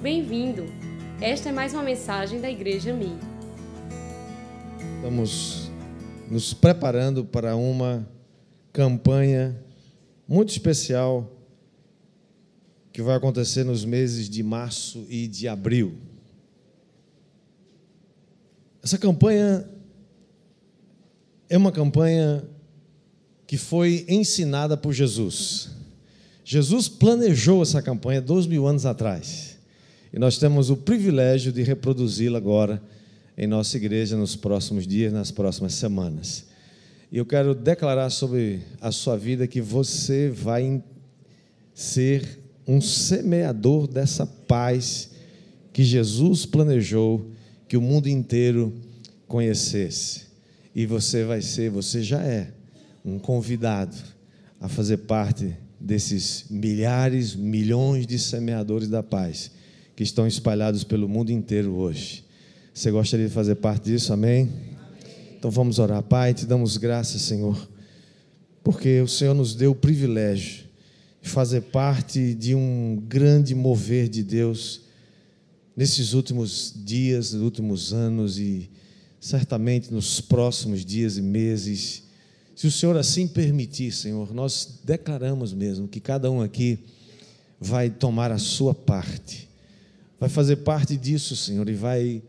Bem-vindo! Esta é mais uma mensagem da Igreja Mi. Estamos nos preparando para uma campanha muito especial que vai acontecer nos meses de março e de abril. Essa campanha é uma campanha que foi ensinada por Jesus. Jesus planejou essa campanha dois mil anos atrás. E nós temos o privilégio de reproduzi-la agora em nossa igreja nos próximos dias, nas próximas semanas. E eu quero declarar sobre a sua vida que você vai ser um semeador dessa paz que Jesus planejou que o mundo inteiro conhecesse. E você vai ser, você já é, um convidado a fazer parte desses milhares, milhões de semeadores da paz que estão espalhados pelo mundo inteiro hoje. Você gostaria de fazer parte disso? Amém? Então vamos orar. Pai, te damos graças, Senhor, porque o Senhor nos deu o privilégio de fazer parte de um grande mover de Deus nesses últimos dias, nos últimos anos e certamente nos próximos dias e meses. Se o Senhor assim permitir, Senhor, nós declaramos mesmo que cada um aqui vai tomar a sua parte, vai fazer parte disso, Senhor, e vai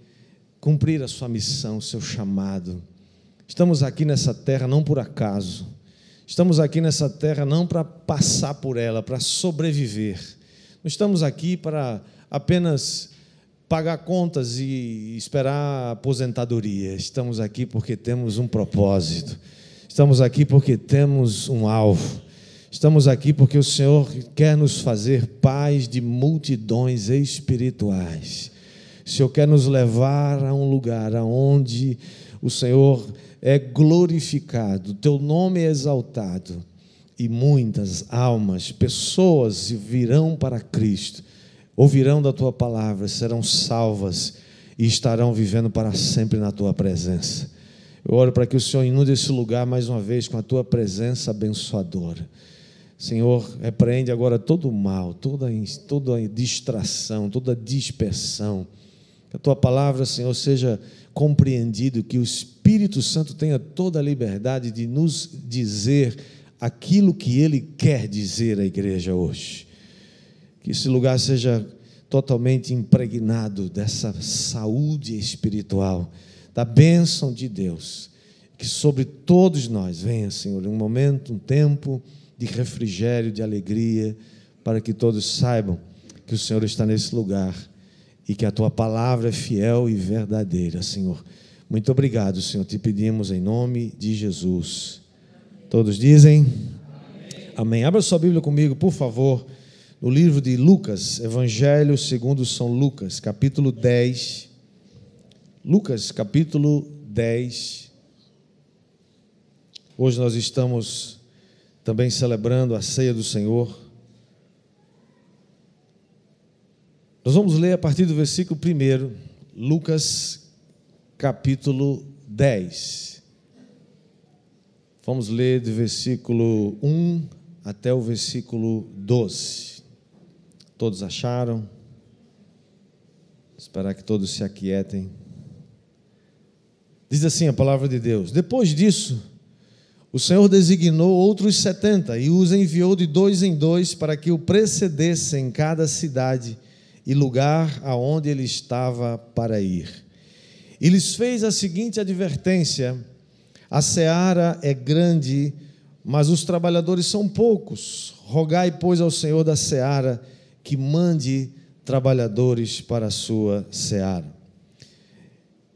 cumprir a sua missão, o seu chamado. Estamos aqui nessa terra não por acaso. Estamos aqui nessa terra não para passar por ela, para sobreviver. Não estamos aqui para apenas pagar contas e esperar aposentadoria. Estamos aqui porque temos um propósito. Estamos aqui porque temos um alvo. Estamos aqui porque o Senhor quer nos fazer paz de multidões espirituais. O Senhor quer nos levar a um lugar onde o Senhor é glorificado, teu nome é exaltado e muitas almas, pessoas virão para Cristo, ouvirão da tua palavra, serão salvas e estarão vivendo para sempre na tua presença. Eu oro para que o Senhor inunde esse lugar mais uma vez com a tua presença abençoadora. Senhor, repreende agora todo o mal, toda, toda distração, toda dispersão que a tua palavra, Senhor, seja compreendido, que o Espírito Santo tenha toda a liberdade de nos dizer aquilo que ele quer dizer à igreja hoje. Que esse lugar seja totalmente impregnado dessa saúde espiritual, da bênção de Deus. Que sobre todos nós venha, Senhor, um momento, um tempo de refrigério, de alegria, para que todos saibam que o Senhor está nesse lugar e que a tua palavra é fiel e verdadeira, Senhor. Muito obrigado, Senhor. Te pedimos em nome de Jesus. Todos dizem? Amém. Amém. Abra sua Bíblia comigo, por favor, no livro de Lucas, Evangelho segundo São Lucas, capítulo 10. Lucas, capítulo 10. Hoje nós estamos também celebrando a ceia do Senhor. Nós vamos ler a partir do versículo 1, Lucas capítulo 10. Vamos ler do versículo 1 até o versículo 12. Todos acharam? Esperar que todos se aquietem. Diz assim a palavra de Deus: Depois disso, o Senhor designou outros setenta e os enviou de dois em dois para que o precedessem em cada cidade e lugar aonde ele estava para ir. E lhes fez a seguinte advertência: A seara é grande, mas os trabalhadores são poucos. Rogai, pois, ao Senhor da seara que mande trabalhadores para a sua seara.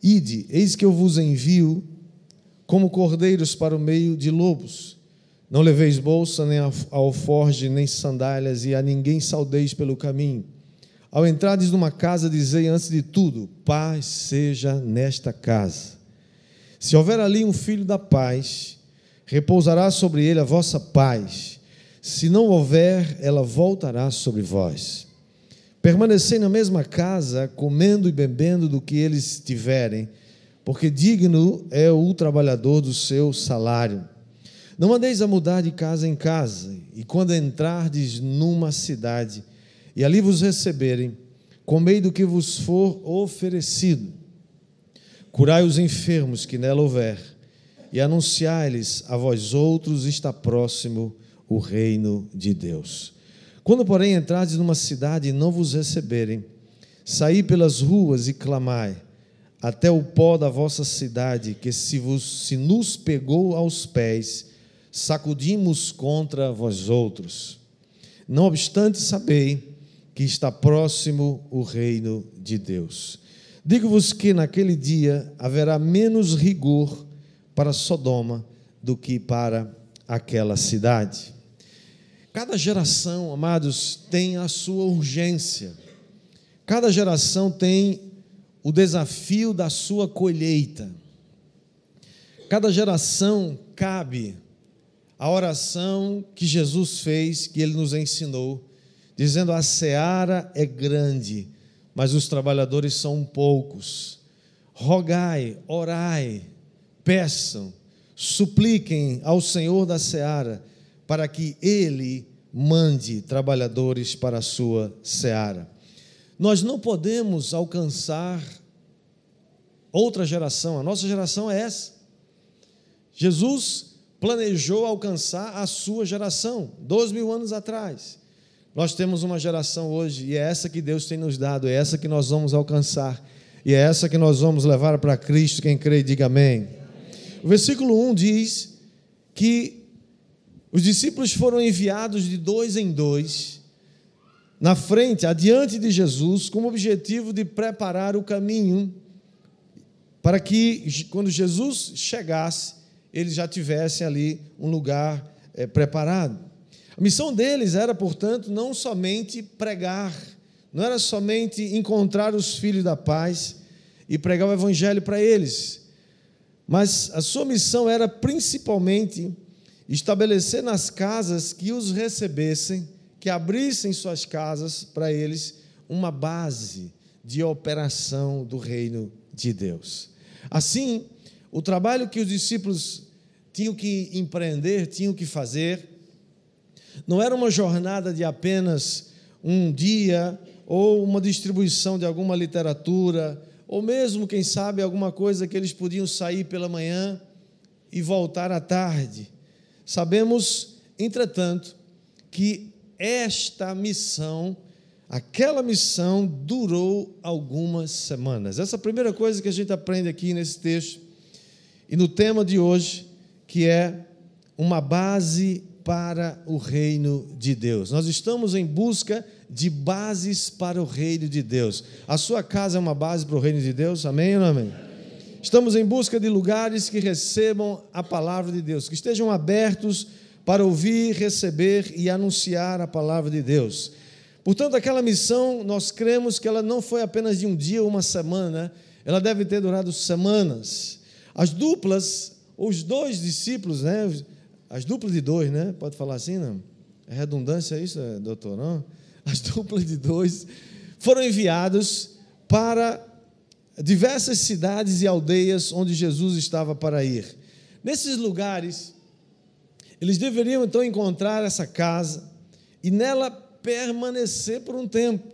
Ide, eis que eu vos envio como cordeiros para o meio de lobos. Não leveis bolsa, nem alforge, nem sandálias, e a ninguém saudeis pelo caminho. Ao entrardes numa casa, dizei antes de tudo: paz seja nesta casa. Se houver ali um filho da paz, repousará sobre ele a vossa paz. Se não houver, ela voltará sobre vós. Permanecei na mesma casa, comendo e bebendo do que eles tiverem, porque digno é o trabalhador do seu salário. Não andeis a mudar de casa em casa, e quando entrardes numa cidade, e ali vos receberem, comei do que vos for oferecido. Curai os enfermos que nela houver, e anunciai-lhes a vós outros está próximo o reino de Deus. Quando, porém, entrardes numa cidade e não vos receberem, saí pelas ruas e clamai, até o pó da vossa cidade, que se, vos, se nos pegou aos pés, sacudimos contra vós outros. Não obstante, sabei que está próximo o reino de Deus. Digo-vos que naquele dia haverá menos rigor para Sodoma do que para aquela cidade. Cada geração, amados, tem a sua urgência. Cada geração tem o desafio da sua colheita. Cada geração cabe a oração que Jesus fez, que ele nos ensinou, dizendo: A seara é grande, mas os trabalhadores são poucos. Rogai, orai, peçam, supliquem ao Senhor da seara, para que ele mande trabalhadores para a sua seara. Nós não podemos alcançar outra geração, a nossa geração é essa. Jesus planejou alcançar a sua geração, dois mil anos atrás. Nós temos uma geração hoje, e é essa que Deus tem nos dado, é essa que nós vamos alcançar, e é essa que nós vamos levar para Cristo. Quem crê, diga amém. O versículo 1 diz que os discípulos foram enviados de dois em dois na frente, adiante de Jesus, com o objetivo de preparar o caminho para que, quando Jesus chegasse, eles já tivessem ali um lugar é, preparado. A missão deles era, portanto, não somente pregar, não era somente encontrar os filhos da paz e pregar o evangelho para eles, mas a sua missão era principalmente estabelecer nas casas que os recebessem que abrissem suas casas para eles uma base de operação do reino de Deus. Assim, o trabalho que os discípulos tinham que empreender, tinham que fazer, não era uma jornada de apenas um dia ou uma distribuição de alguma literatura, ou mesmo, quem sabe, alguma coisa que eles podiam sair pela manhã e voltar à tarde. Sabemos, entretanto, que esta missão, aquela missão durou algumas semanas. Essa é a primeira coisa que a gente aprende aqui nesse texto. E no tema de hoje, que é uma base para o reino de Deus. Nós estamos em busca de bases para o reino de Deus. A sua casa é uma base para o reino de Deus? Amém ou não amém? Estamos em busca de lugares que recebam a palavra de Deus, que estejam abertos para ouvir, receber e anunciar a palavra de Deus. Portanto, aquela missão, nós cremos que ela não foi apenas de um dia ou uma semana, ela deve ter durado semanas. As duplas, os dois discípulos, né? As duplas de dois, né? Pode falar assim, não? É redundância isso, é, doutor, não? As duplas de dois foram enviados para diversas cidades e aldeias onde Jesus estava para ir. Nesses lugares, eles deveriam então encontrar essa casa e nela permanecer por um tempo.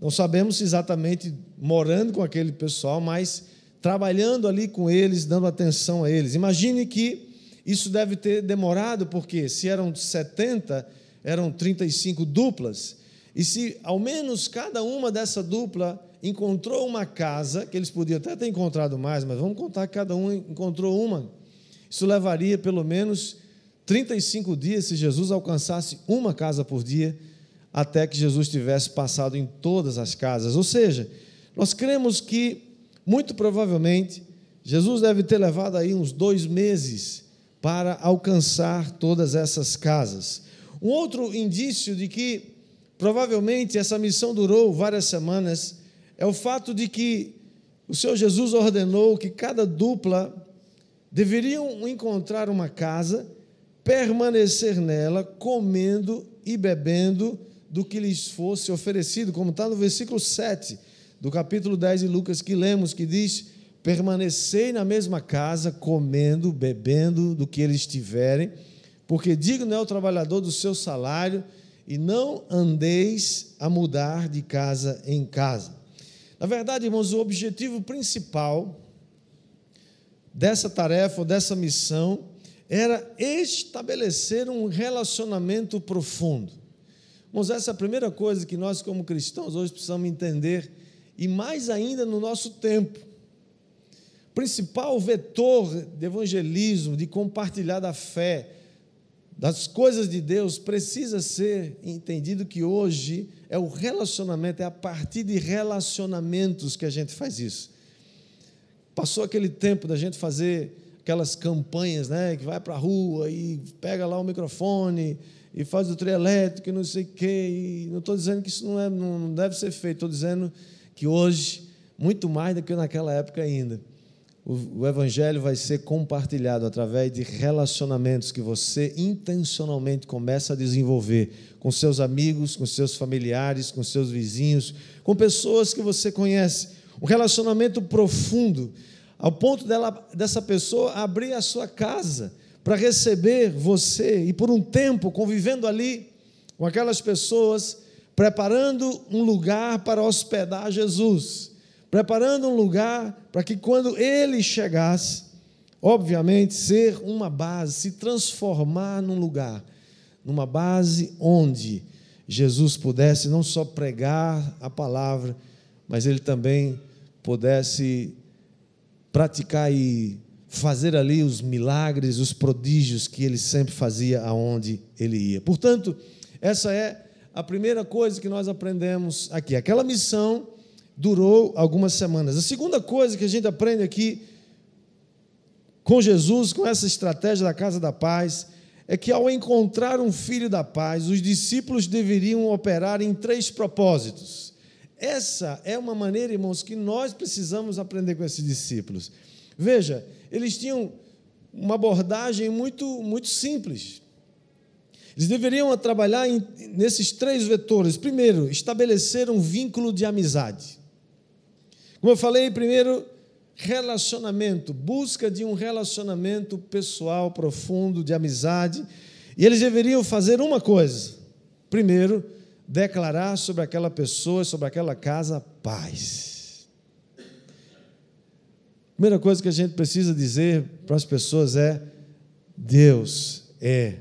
Não sabemos exatamente morando com aquele pessoal, mas trabalhando ali com eles, dando atenção a eles. Imagine que isso deve ter demorado, porque se eram 70, eram 35 duplas. E se ao menos cada uma dessa dupla encontrou uma casa, que eles podiam até ter encontrado mais, mas vamos contar que cada um encontrou uma. Isso levaria pelo menos 35 dias se Jesus alcançasse uma casa por dia, até que Jesus tivesse passado em todas as casas. Ou seja, nós cremos que, muito provavelmente, Jesus deve ter levado aí uns dois meses para alcançar todas essas casas. Um outro indício de que provavelmente essa missão durou várias semanas é o fato de que o Senhor Jesus ordenou que cada dupla deveriam encontrar uma casa permanecer nela, comendo e bebendo do que lhes fosse oferecido, como está no versículo 7 do capítulo 10 de Lucas que lemos, que diz: Permanecei na mesma casa, comendo, bebendo do que eles tiverem, porque digno é o trabalhador do seu salário, e não andeis a mudar de casa em casa. Na verdade, irmãos, o objetivo principal dessa tarefa, dessa missão, era estabelecer um relacionamento profundo. Irmãos, essa é a primeira coisa que nós, como cristãos, hoje precisamos entender, e mais ainda no nosso tempo. O principal vetor de evangelismo, de compartilhar da fé, das coisas de Deus, precisa ser entendido que hoje é o relacionamento, é a partir de relacionamentos que a gente faz isso. Passou aquele tempo da gente fazer aquelas campanhas, né, que vai para a rua e pega lá o microfone e faz o trio elétrico e não sei o quê. E não estou dizendo que isso não, é, não deve ser feito, estou dizendo que hoje, muito mais do que naquela época ainda, o, o Evangelho vai ser compartilhado através de relacionamentos que você intencionalmente começa a desenvolver com seus amigos, com seus familiares, com seus vizinhos, com pessoas que você conhece. Um relacionamento profundo, ao ponto dela, dessa pessoa abrir a sua casa para receber você e por um tempo convivendo ali com aquelas pessoas, preparando um lugar para hospedar Jesus, preparando um lugar para que quando ele chegasse, obviamente, ser uma base, se transformar num lugar, numa base onde Jesus pudesse não só pregar a palavra, mas ele também pudesse praticar e fazer ali os milagres, os prodígios que ele sempre fazia aonde ele ia. Portanto, essa é a primeira coisa que nós aprendemos aqui. Aquela missão durou algumas semanas. A segunda coisa que a gente aprende aqui com Jesus, com essa estratégia da casa da paz, é que ao encontrar um filho da paz, os discípulos deveriam operar em três propósitos. Essa é uma maneira, irmãos, que nós precisamos aprender com esses discípulos. Veja, eles tinham uma abordagem muito, muito simples. Eles deveriam trabalhar em, nesses três vetores. Primeiro, estabelecer um vínculo de amizade. Como eu falei, primeiro, relacionamento, busca de um relacionamento pessoal profundo, de amizade. E eles deveriam fazer uma coisa: primeiro, declarar sobre aquela pessoa, sobre aquela casa, paz. Primeira coisa que a gente precisa dizer para as pessoas é: Deus é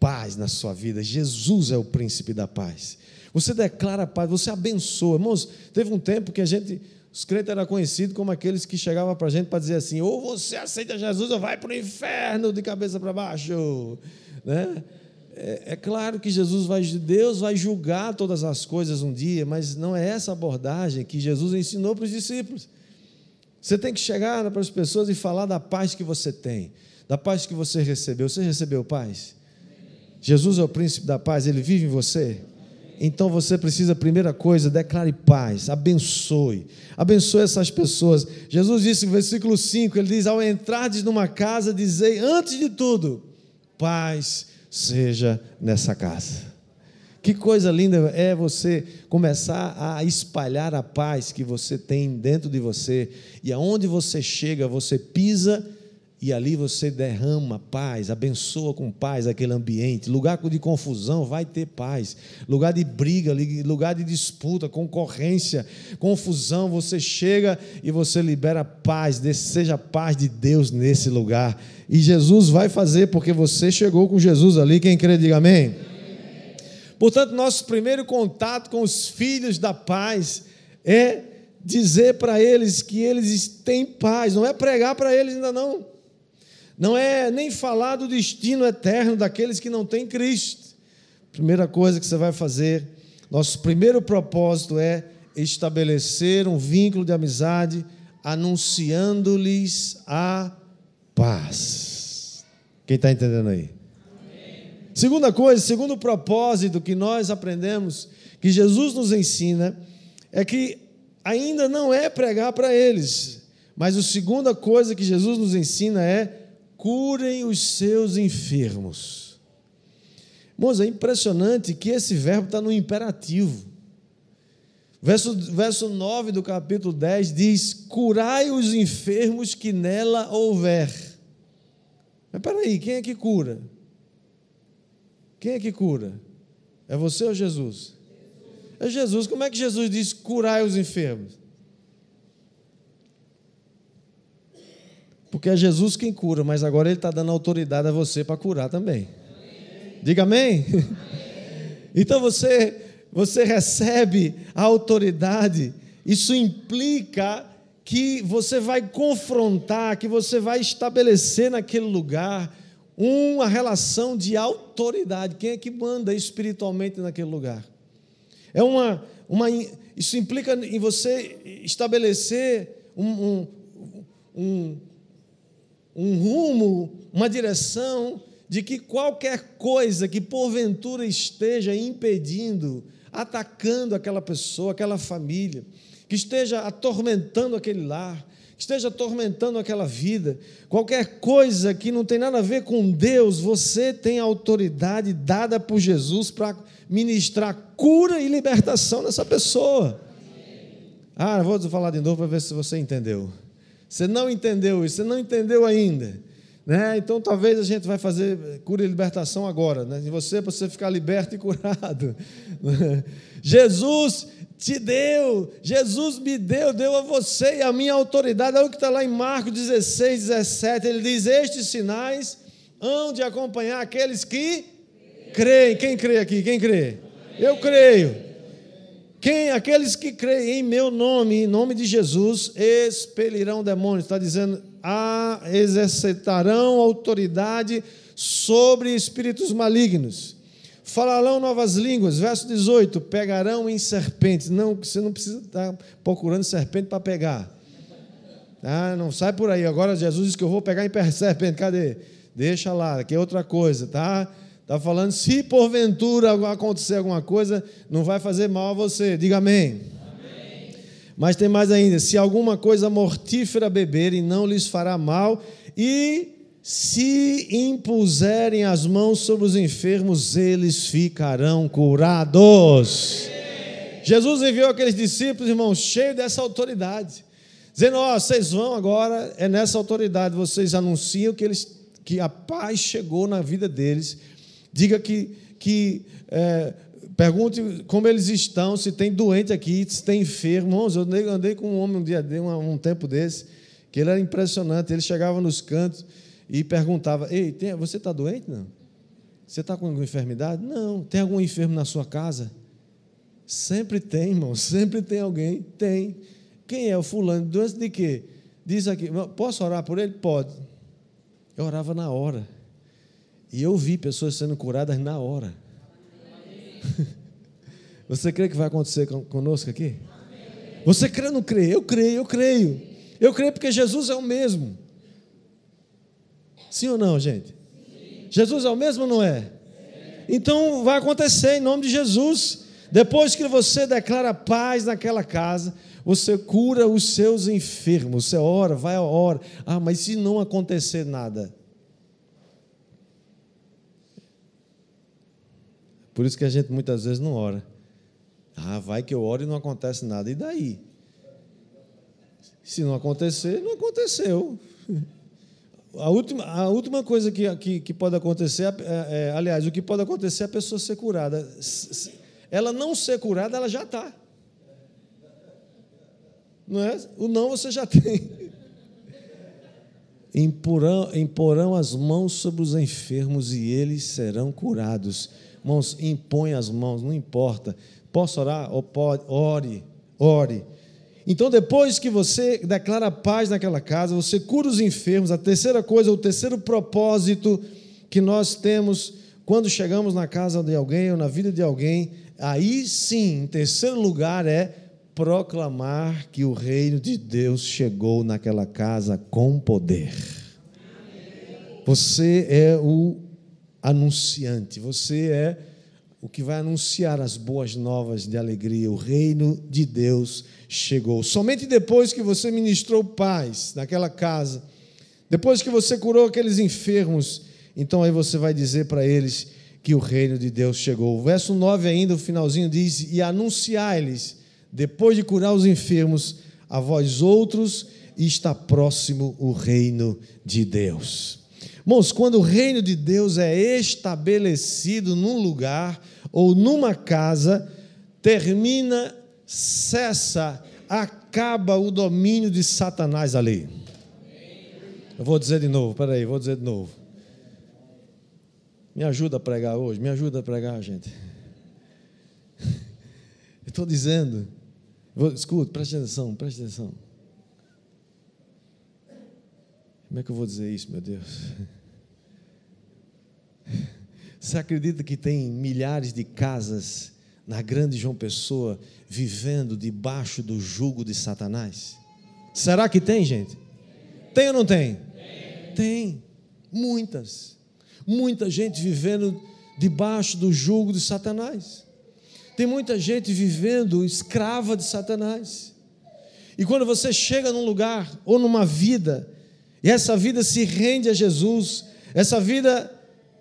paz na sua vida, Jesus é o príncipe da paz. Você declara paz, você abençoa. Irmãos, teve um tempo que a gente, os crentes eram conhecidos como aqueles que chegavam para a gente para dizer assim: ou você aceita Jesus ou vai para o inferno de cabeça para baixo. Né? É, é, claro que Jesus vai, Deus vai julgar todas as coisas um dia, mas não é essa abordagem que Jesus ensinou para os discípulos. Você tem que chegar para as pessoas e falar da paz que você tem, da paz que você recebeu. Você recebeu paz? Jesus é o príncipe da paz, ele vive em você? Então você precisa, primeira coisa, declare paz, abençoe, abençoe essas pessoas. Jesus disse no versículo 5: ele diz: Ao entrardes numa casa, dizei, antes de tudo, paz seja nessa casa. Que coisa linda é você começar a espalhar a paz que você tem dentro de você, e aonde você chega, você pisa e ali você derrama paz, abençoa com paz aquele ambiente. Lugar de confusão vai ter paz. Lugar de briga, lugar de disputa, concorrência, confusão, você chega e você libera paz, seja paz de Deus nesse lugar. E Jesus vai fazer porque você chegou com Jesus ali. Quem crê, diga amém. Portanto, nosso primeiro contato com os filhos da paz é dizer para eles que eles têm paz, não é pregar para eles ainda não. Não é nem falar do destino eterno daqueles que não têm Cristo. Primeira coisa que você vai fazer, nosso primeiro propósito é estabelecer um vínculo de amizade, anunciando-lhes a paz. Quem está entendendo aí? Segunda coisa, segundo propósito que nós aprendemos, que Jesus nos ensina, é que ainda não é pregar para eles, mas a segunda coisa que Jesus nos ensina é curem os seus enfermos. Irmãos, é impressionante que esse verbo está no imperativo. Verso, verso 9 do capítulo 10 diz: Curai os enfermos que nela houver. Mas peraí, quem é que cura? Quem é que cura? É você ou Jesus? É Jesus. Como é que Jesus diz curai os enfermos? Porque é Jesus quem cura, mas agora Ele está dando autoridade a você para curar também. Diga amém? Então você, você recebe a autoridade, isso implica que você vai confrontar, que você vai estabelecer naquele lugar uma relação de autoridade. Quem é que manda espiritualmente naquele lugar? É uma, uma isso implica em você estabelecer um, um, um, um rumo, uma direção de que qualquer coisa que porventura esteja impedindo, atacando aquela pessoa, aquela família, que esteja atormentando aquele lar, que esteja atormentando aquela vida, qualquer coisa que não tem nada a ver com Deus, você tem autoridade dada por Jesus para ministrar cura e libertação nessa pessoa. Ah, vou falar de novo para ver se você entendeu. Você não entendeu isso, você não entendeu ainda. Né? Então, talvez a gente vai fazer cura e libertação agora, né? de você, para você ficar liberto e curado. Jesus te deu, Jesus me deu, deu a você e a minha autoridade. Olha o que está lá em Marcos 16, 17. Ele diz: Estes sinais hão de acompanhar aqueles que creem. Quem crê aqui? Quem crê? Eu creio. Quem? Aqueles que creem em meu nome, em nome de Jesus, expelirão demônios. Está dizendo, ah, exercitarão autoridade sobre espíritos malignos. Falarão novas línguas. Verso 18: pegarão em serpentes. Não, você não precisa estar procurando serpente para pegar. Ah, não sai por aí. Agora Jesus disse que eu vou pegar em serpente. Cadê? Deixa lá, que é outra coisa, tá? Está falando, se porventura acontecer alguma coisa, não vai fazer mal a você. Diga amém. amém. Mas tem mais ainda: se alguma coisa mortífera beberem, não lhes fará mal, e se impuserem as mãos sobre os enfermos, eles ficarão curados. Amém. Jesus enviou aqueles discípulos, irmãos, cheios dessa autoridade, dizendo: Ó, oh, vocês vão agora, é nessa autoridade, vocês anunciam que, eles, que a paz chegou na vida deles Diga que, que é, pergunte como eles estão, se tem doente aqui, se tem enfermo. Eu andei, andei com um homem um dia, um, um tempo desse, que ele era impressionante. Ele chegava nos cantos e perguntava: Ei, tem, você está doente? Não. Você está com alguma enfermidade? Não. Tem algum enfermo na sua casa? Sempre tem, irmão. Sempre tem alguém. Tem. Quem é o fulano? Doença de quê? Diz aqui. Posso orar por ele? Pode. Eu orava na hora. E eu vi pessoas sendo curadas na hora. Você crê que vai acontecer conosco aqui? Você crê ou não crê? Eu creio, eu creio. Eu creio porque Jesus é o mesmo. Sim ou não, gente? Jesus é o mesmo ou não é? Então vai acontecer em nome de Jesus. Depois que você declara paz naquela casa, você cura os seus enfermos. Você ora, vai a hora. Ah, mas se não acontecer nada? Por isso que a gente muitas vezes não ora. Ah, vai que eu oro e não acontece nada. E daí? Se não acontecer, não aconteceu. A última, a última coisa que, que, que pode acontecer, é, é, aliás, o que pode acontecer é a pessoa ser curada. Ela não ser curada, ela já está. Não é? O não você já tem. Imporão, imporão as mãos sobre os enfermos e eles serão curados. Irmãos, impõe as mãos, não importa. Posso orar? Ou pode? Ore, ore. Então, depois que você declara paz naquela casa, você cura os enfermos. A terceira coisa, o terceiro propósito que nós temos quando chegamos na casa de alguém ou na vida de alguém, aí sim, em terceiro lugar, é proclamar que o reino de Deus chegou naquela casa com poder. Você é o anunciante, você é o que vai anunciar as boas novas de alegria. O reino de Deus chegou. Somente depois que você ministrou paz naquela casa, depois que você curou aqueles enfermos, então aí você vai dizer para eles que o reino de Deus chegou. O verso 9 ainda, o finalzinho diz: "E anunciai-lhes, depois de curar os enfermos, a vós outros, está próximo o reino de Deus." Irmãos, quando o reino de Deus é estabelecido num lugar, ou numa casa, termina, cessa, acaba o domínio de Satanás ali. Eu vou dizer de novo, peraí, vou dizer de novo. Me ajuda a pregar hoje, me ajuda a pregar, gente. Eu estou dizendo, vou, escuta, preste atenção, preste atenção. Como é que eu vou dizer isso, meu Deus? Você acredita que tem milhares de casas na grande João Pessoa vivendo debaixo do jugo de Satanás? Será que tem, gente? Tem ou não tem? Tem. tem. Muitas. Muita gente vivendo debaixo do jugo de Satanás. Tem muita gente vivendo escrava de Satanás. E quando você chega num lugar ou numa vida, e essa vida se rende a Jesus, essa vida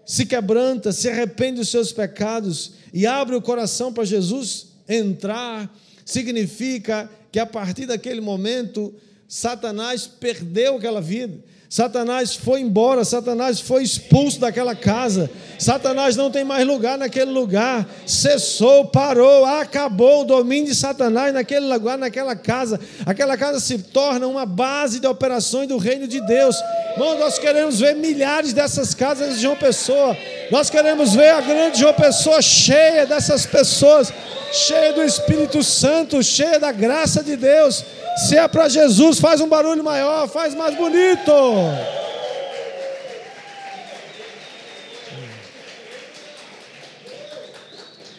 se quebranta, se arrepende dos seus pecados e abre o coração para Jesus entrar, significa que a partir daquele momento, Satanás perdeu aquela vida. Satanás foi embora, Satanás foi expulso daquela casa, Satanás não tem mais lugar naquele lugar, cessou, parou, acabou o domínio de Satanás naquele lugar, naquela casa. Aquela casa se torna uma base de operações do reino de Deus. Irmão, nós queremos ver milhares dessas casas de João Pessoa, nós queremos ver a grande João Pessoa cheia dessas pessoas, cheia do Espírito Santo, cheia da graça de Deus. Se é para Jesus, faz um barulho maior, faz mais bonito.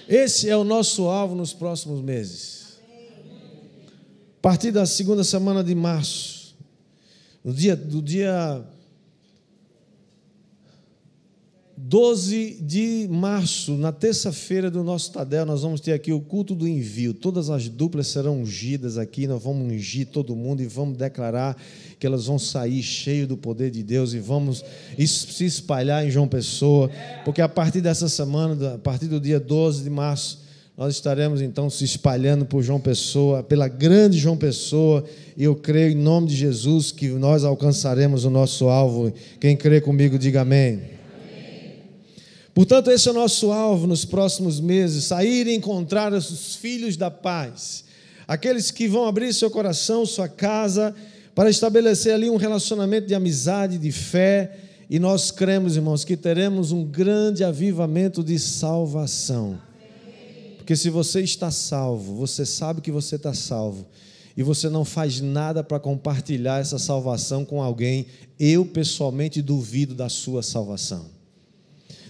Esse é o nosso alvo nos próximos meses. A partir da segunda semana de março, no dia, do dia 12 de março, na terça-feira do nosso Tadel, nós vamos ter aqui o culto do envio. Todas as duplas serão ungidas aqui, nós vamos ungir todo mundo e vamos declarar que elas vão sair cheias do poder de Deus e vamos se espalhar em João Pessoa, porque a partir dessa semana, a partir do dia 12 de março, nós estaremos então se espalhando por João Pessoa, pela grande João Pessoa, e eu creio em nome de Jesus que nós alcançaremos o nosso alvo. Quem crê comigo, diga amém. Portanto, esse é o nosso alvo nos próximos meses: sair e encontrar os filhos da paz, aqueles que vão abrir seu coração, sua casa, para estabelecer ali um relacionamento de amizade, de fé, e nós cremos, irmãos, que teremos um grande avivamento de salvação. Porque se você está salvo, você sabe que você está salvo, e você não faz nada para compartilhar essa salvação com alguém, eu pessoalmente duvido da sua salvação.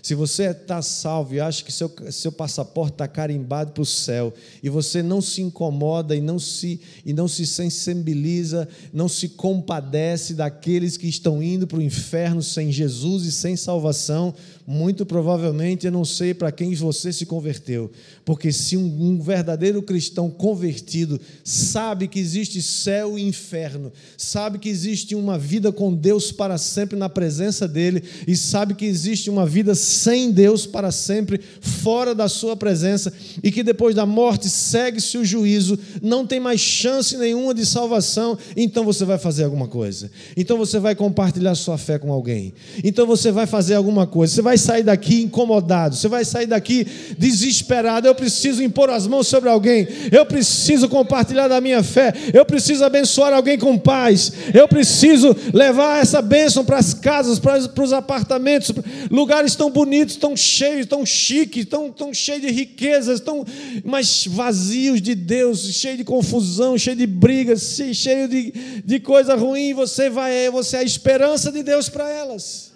Se você está salvo e acha que seu, seu passaporte está carimbado para o céu, e você não se incomoda e não se, e não se sensibiliza, não se compadece daqueles que estão indo para o inferno sem Jesus e sem salvação, muito provavelmente eu não sei para quem você se converteu, porque se um, um, verdadeiro cristão convertido sabe que existe céu e inferno, sabe que existe uma vida com Deus para sempre na presença dele e sabe que existe uma vida sem Deus para sempre fora da sua presença e que depois da morte segue-se o juízo, não tem mais chance nenhuma de salvação, então você vai fazer alguma coisa. Então você vai compartilhar sua fé com alguém. Então você vai fazer alguma coisa. Você vai sair daqui incomodado, você vai sair daqui desesperado. Eu preciso impor as mãos sobre alguém, eu preciso compartilhar da minha fé, eu preciso abençoar alguém com paz, eu preciso levar essa bênção para as casas, para, para os apartamentos, lugares tão bonitos, tão cheios, tão chiques, tão, tão cheios de riquezas, tão mas vazios de Deus, cheios de confusão, cheios de brigas, cheio de, de coisa ruim. Você vai, você é a esperança de Deus para elas.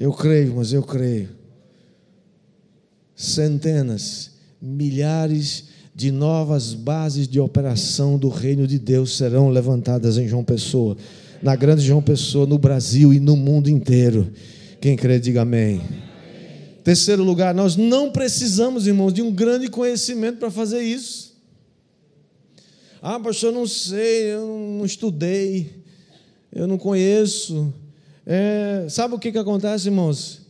Eu creio, mas eu creio. Centenas, milhares de novas bases de operação do reino de Deus serão levantadas em João Pessoa, na grande João Pessoa, no Brasil e no mundo inteiro. Quem crê, diga amém. Terceiro lugar, nós não precisamos, irmãos, de um grande conhecimento para fazer isso. Ah, pastor, eu não sei, eu não estudei, eu não conheço. É, sabe o que, que acontece, irmãos?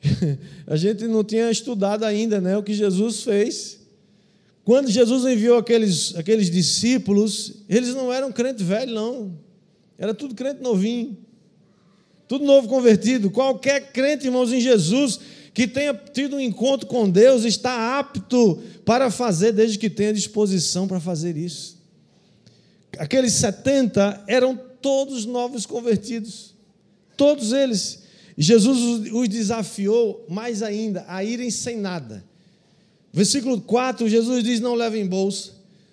A gente não tinha estudado ainda né, o que Jesus fez. Quando Jesus enviou aqueles, aqueles discípulos, eles não eram crente velho, não. Era tudo crente novinho. Tudo novo convertido. Qualquer crente, irmãos, em Jesus, que tenha tido um encontro com Deus, está apto para fazer, desde que tenha disposição para fazer isso. Aqueles 70 eram todos novos convertidos, todos eles. Jesus os desafiou mais ainda a irem sem nada. Versículo 4, Jesus diz: Não levem bolsa,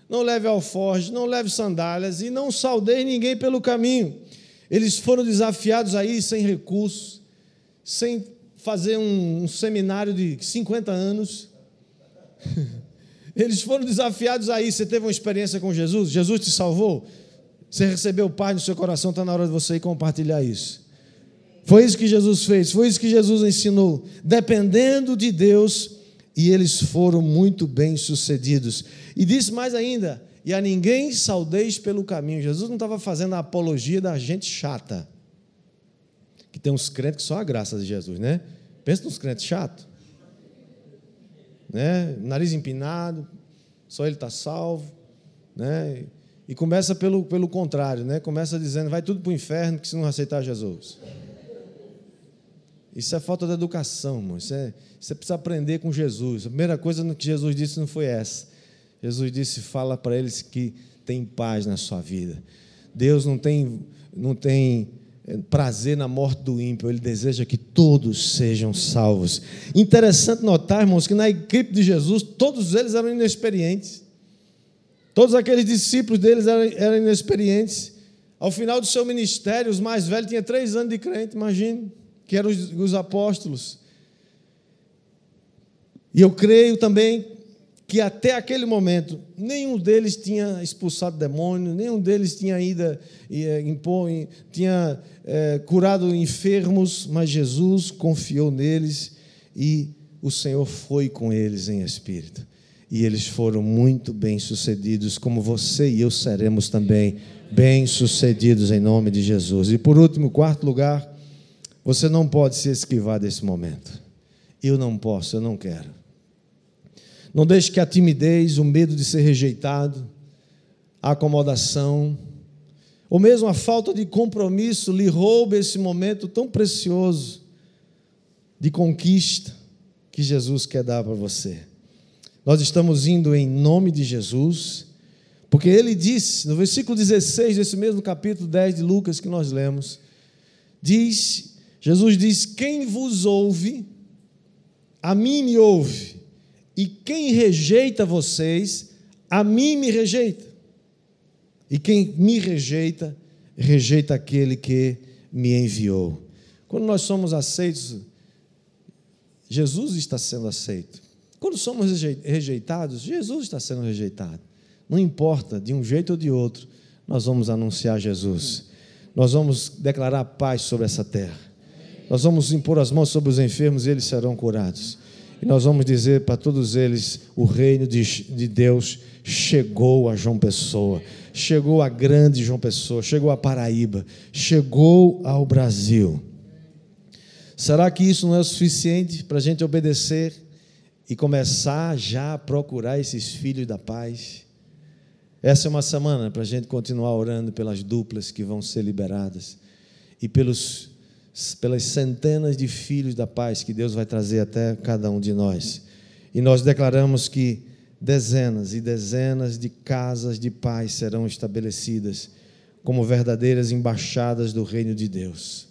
não leve alforje, não leve sandálias e não saudeie ninguém pelo caminho. Eles foram desafiados aí sem recursos, sem fazer um, um seminário de 50 anos. Eles foram desafiados aí. Você teve uma experiência com Jesus? Jesus te salvou? Você recebeu paz no seu coração? Está na hora de você ir compartilhar isso. Foi isso que Jesus fez, foi isso que Jesus ensinou. Dependendo de Deus, e eles foram muito bem sucedidos. E disse mais ainda: e a ninguém saudeis pelo caminho. Jesus não estava fazendo a apologia da gente chata. Que tem uns crentes que só a graça de Jesus, né? Pensa nos crentes chatos. Né? Nariz empinado, só ele está salvo. Né? E começa pelo, pelo contrário, né? Começa dizendo, vai tudo para o inferno que se não aceitar Jesus. Isso é falta de educação, irmão. Isso é, você precisa aprender com Jesus. A primeira coisa que Jesus disse não foi essa. Jesus disse: fala para eles que tem paz na sua vida. Deus não tem, não tem eh, prazer na morte do ímpio, ele deseja que todos sejam salvos. Interessante notar, irmãos, que na equipe de Jesus, todos eles eram inexperientes. Todos aqueles discípulos deles eram, eram inexperientes. Ao final do seu ministério, os mais velhos tinham três anos de crente, imagine, que eram os, os apóstolos. E eu creio também que até aquele momento nenhum deles tinha expulsado demônio, nenhum deles tinha ido impor, tinha é, curado enfermos, mas Jesus confiou neles e o Senhor foi com eles em espírito. E eles foram muito bem sucedidos, como você e eu seremos também bem sucedidos em nome de Jesus. E por último, quarto lugar, você não pode se esquivar desse momento. Eu não posso, eu não quero. Não deixe que a timidez, o medo de ser rejeitado, a acomodação, ou mesmo a falta de compromisso lhe roube esse momento tão precioso de conquista que Jesus quer dar para você. Nós estamos indo em nome de Jesus, porque ele disse, no versículo 16 desse mesmo capítulo 10 de Lucas que nós lemos, diz, Jesus diz: Quem vos ouve, a mim me ouve. E quem rejeita vocês, a mim me rejeita. E quem me rejeita, rejeita aquele que me enviou. Quando nós somos aceitos, Jesus está sendo aceito. Quando somos rejeitados, Jesus está sendo rejeitado. Não importa, de um jeito ou de outro, nós vamos anunciar Jesus. Nós vamos declarar paz sobre essa terra. Nós vamos impor as mãos sobre os enfermos e eles serão curados. E nós vamos dizer para todos eles: o reino de, de Deus chegou a João Pessoa, chegou a grande João Pessoa, chegou a Paraíba, chegou ao Brasil. Será que isso não é o suficiente para a gente obedecer e começar já a procurar esses filhos da paz? Essa é uma semana para a gente continuar orando pelas duplas que vão ser liberadas e pelos pelas centenas de filhos da paz que Deus vai trazer até cada um de nós. E nós declaramos que dezenas e dezenas de casas de paz serão estabelecidas como verdadeiras embaixadas do reino de Deus.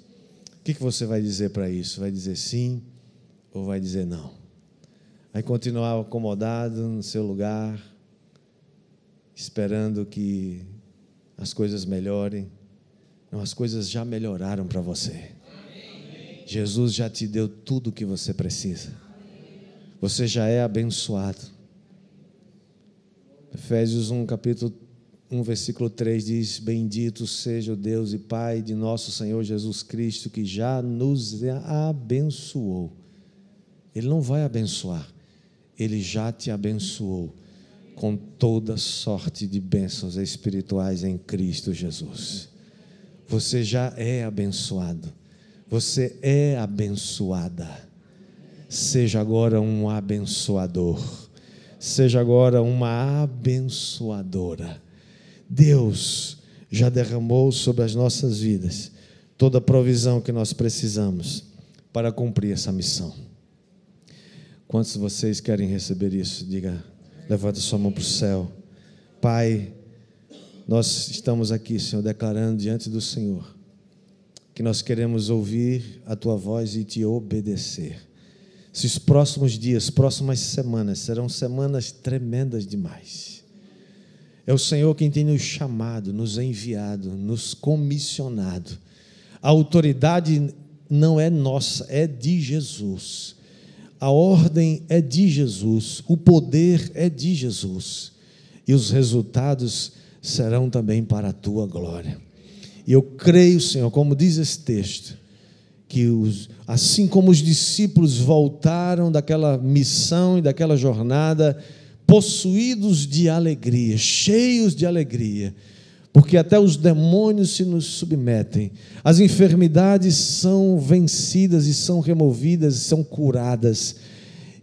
O que você vai dizer para isso? Vai dizer sim ou vai dizer não? Vai continuar acomodado no seu lugar, esperando que as coisas melhorem? Não, as coisas já melhoraram para você. Jesus já te deu tudo o que você precisa. Você já é abençoado. Efésios 1, capítulo 1, versículo 3 diz: Bendito seja o Deus e Pai de nosso Senhor Jesus Cristo, que já nos abençoou. Ele não vai abençoar, ele já te abençoou com toda sorte de bênçãos espirituais em Cristo Jesus. Você já é abençoado. Você é abençoada. Seja agora um abençoador. Seja agora uma abençoadora. Deus já derramou sobre as nossas vidas toda a provisão que nós precisamos para cumprir essa missão. Quantos de vocês querem receber isso? Diga, levanta sua mão para o céu. Pai, nós estamos aqui, Senhor, declarando diante do Senhor que nós queremos ouvir a tua voz e te obedecer. Esses próximos dias, próximas semanas, serão semanas tremendas demais. É o Senhor quem tem nos chamado, nos enviado, nos comissionado. A autoridade não é nossa, é de Jesus. A ordem é de Jesus, o poder é de Jesus. E os resultados serão também para a tua glória. E eu creio, Senhor, como diz esse texto, que os, assim como os discípulos voltaram daquela missão e daquela jornada, possuídos de alegria, cheios de alegria, porque até os demônios se nos submetem, as enfermidades são vencidas e são removidas e são curadas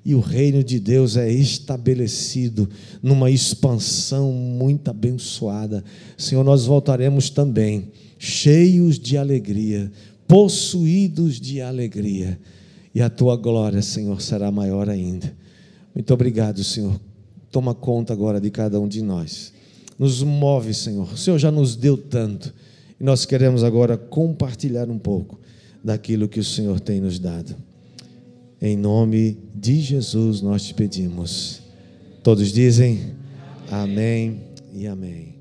e o reino de Deus é estabelecido numa expansão muito abençoada. Senhor, nós voltaremos também cheios de alegria, possuídos de alegria, e a tua glória, Senhor, será maior ainda. Muito obrigado, Senhor. Toma conta agora de cada um de nós. Nos move, Senhor. O Senhor já nos deu tanto e nós queremos agora compartilhar um pouco daquilo que o Senhor tem nos dado. Em nome de Jesus nós te pedimos. Todos dizem amém e amém.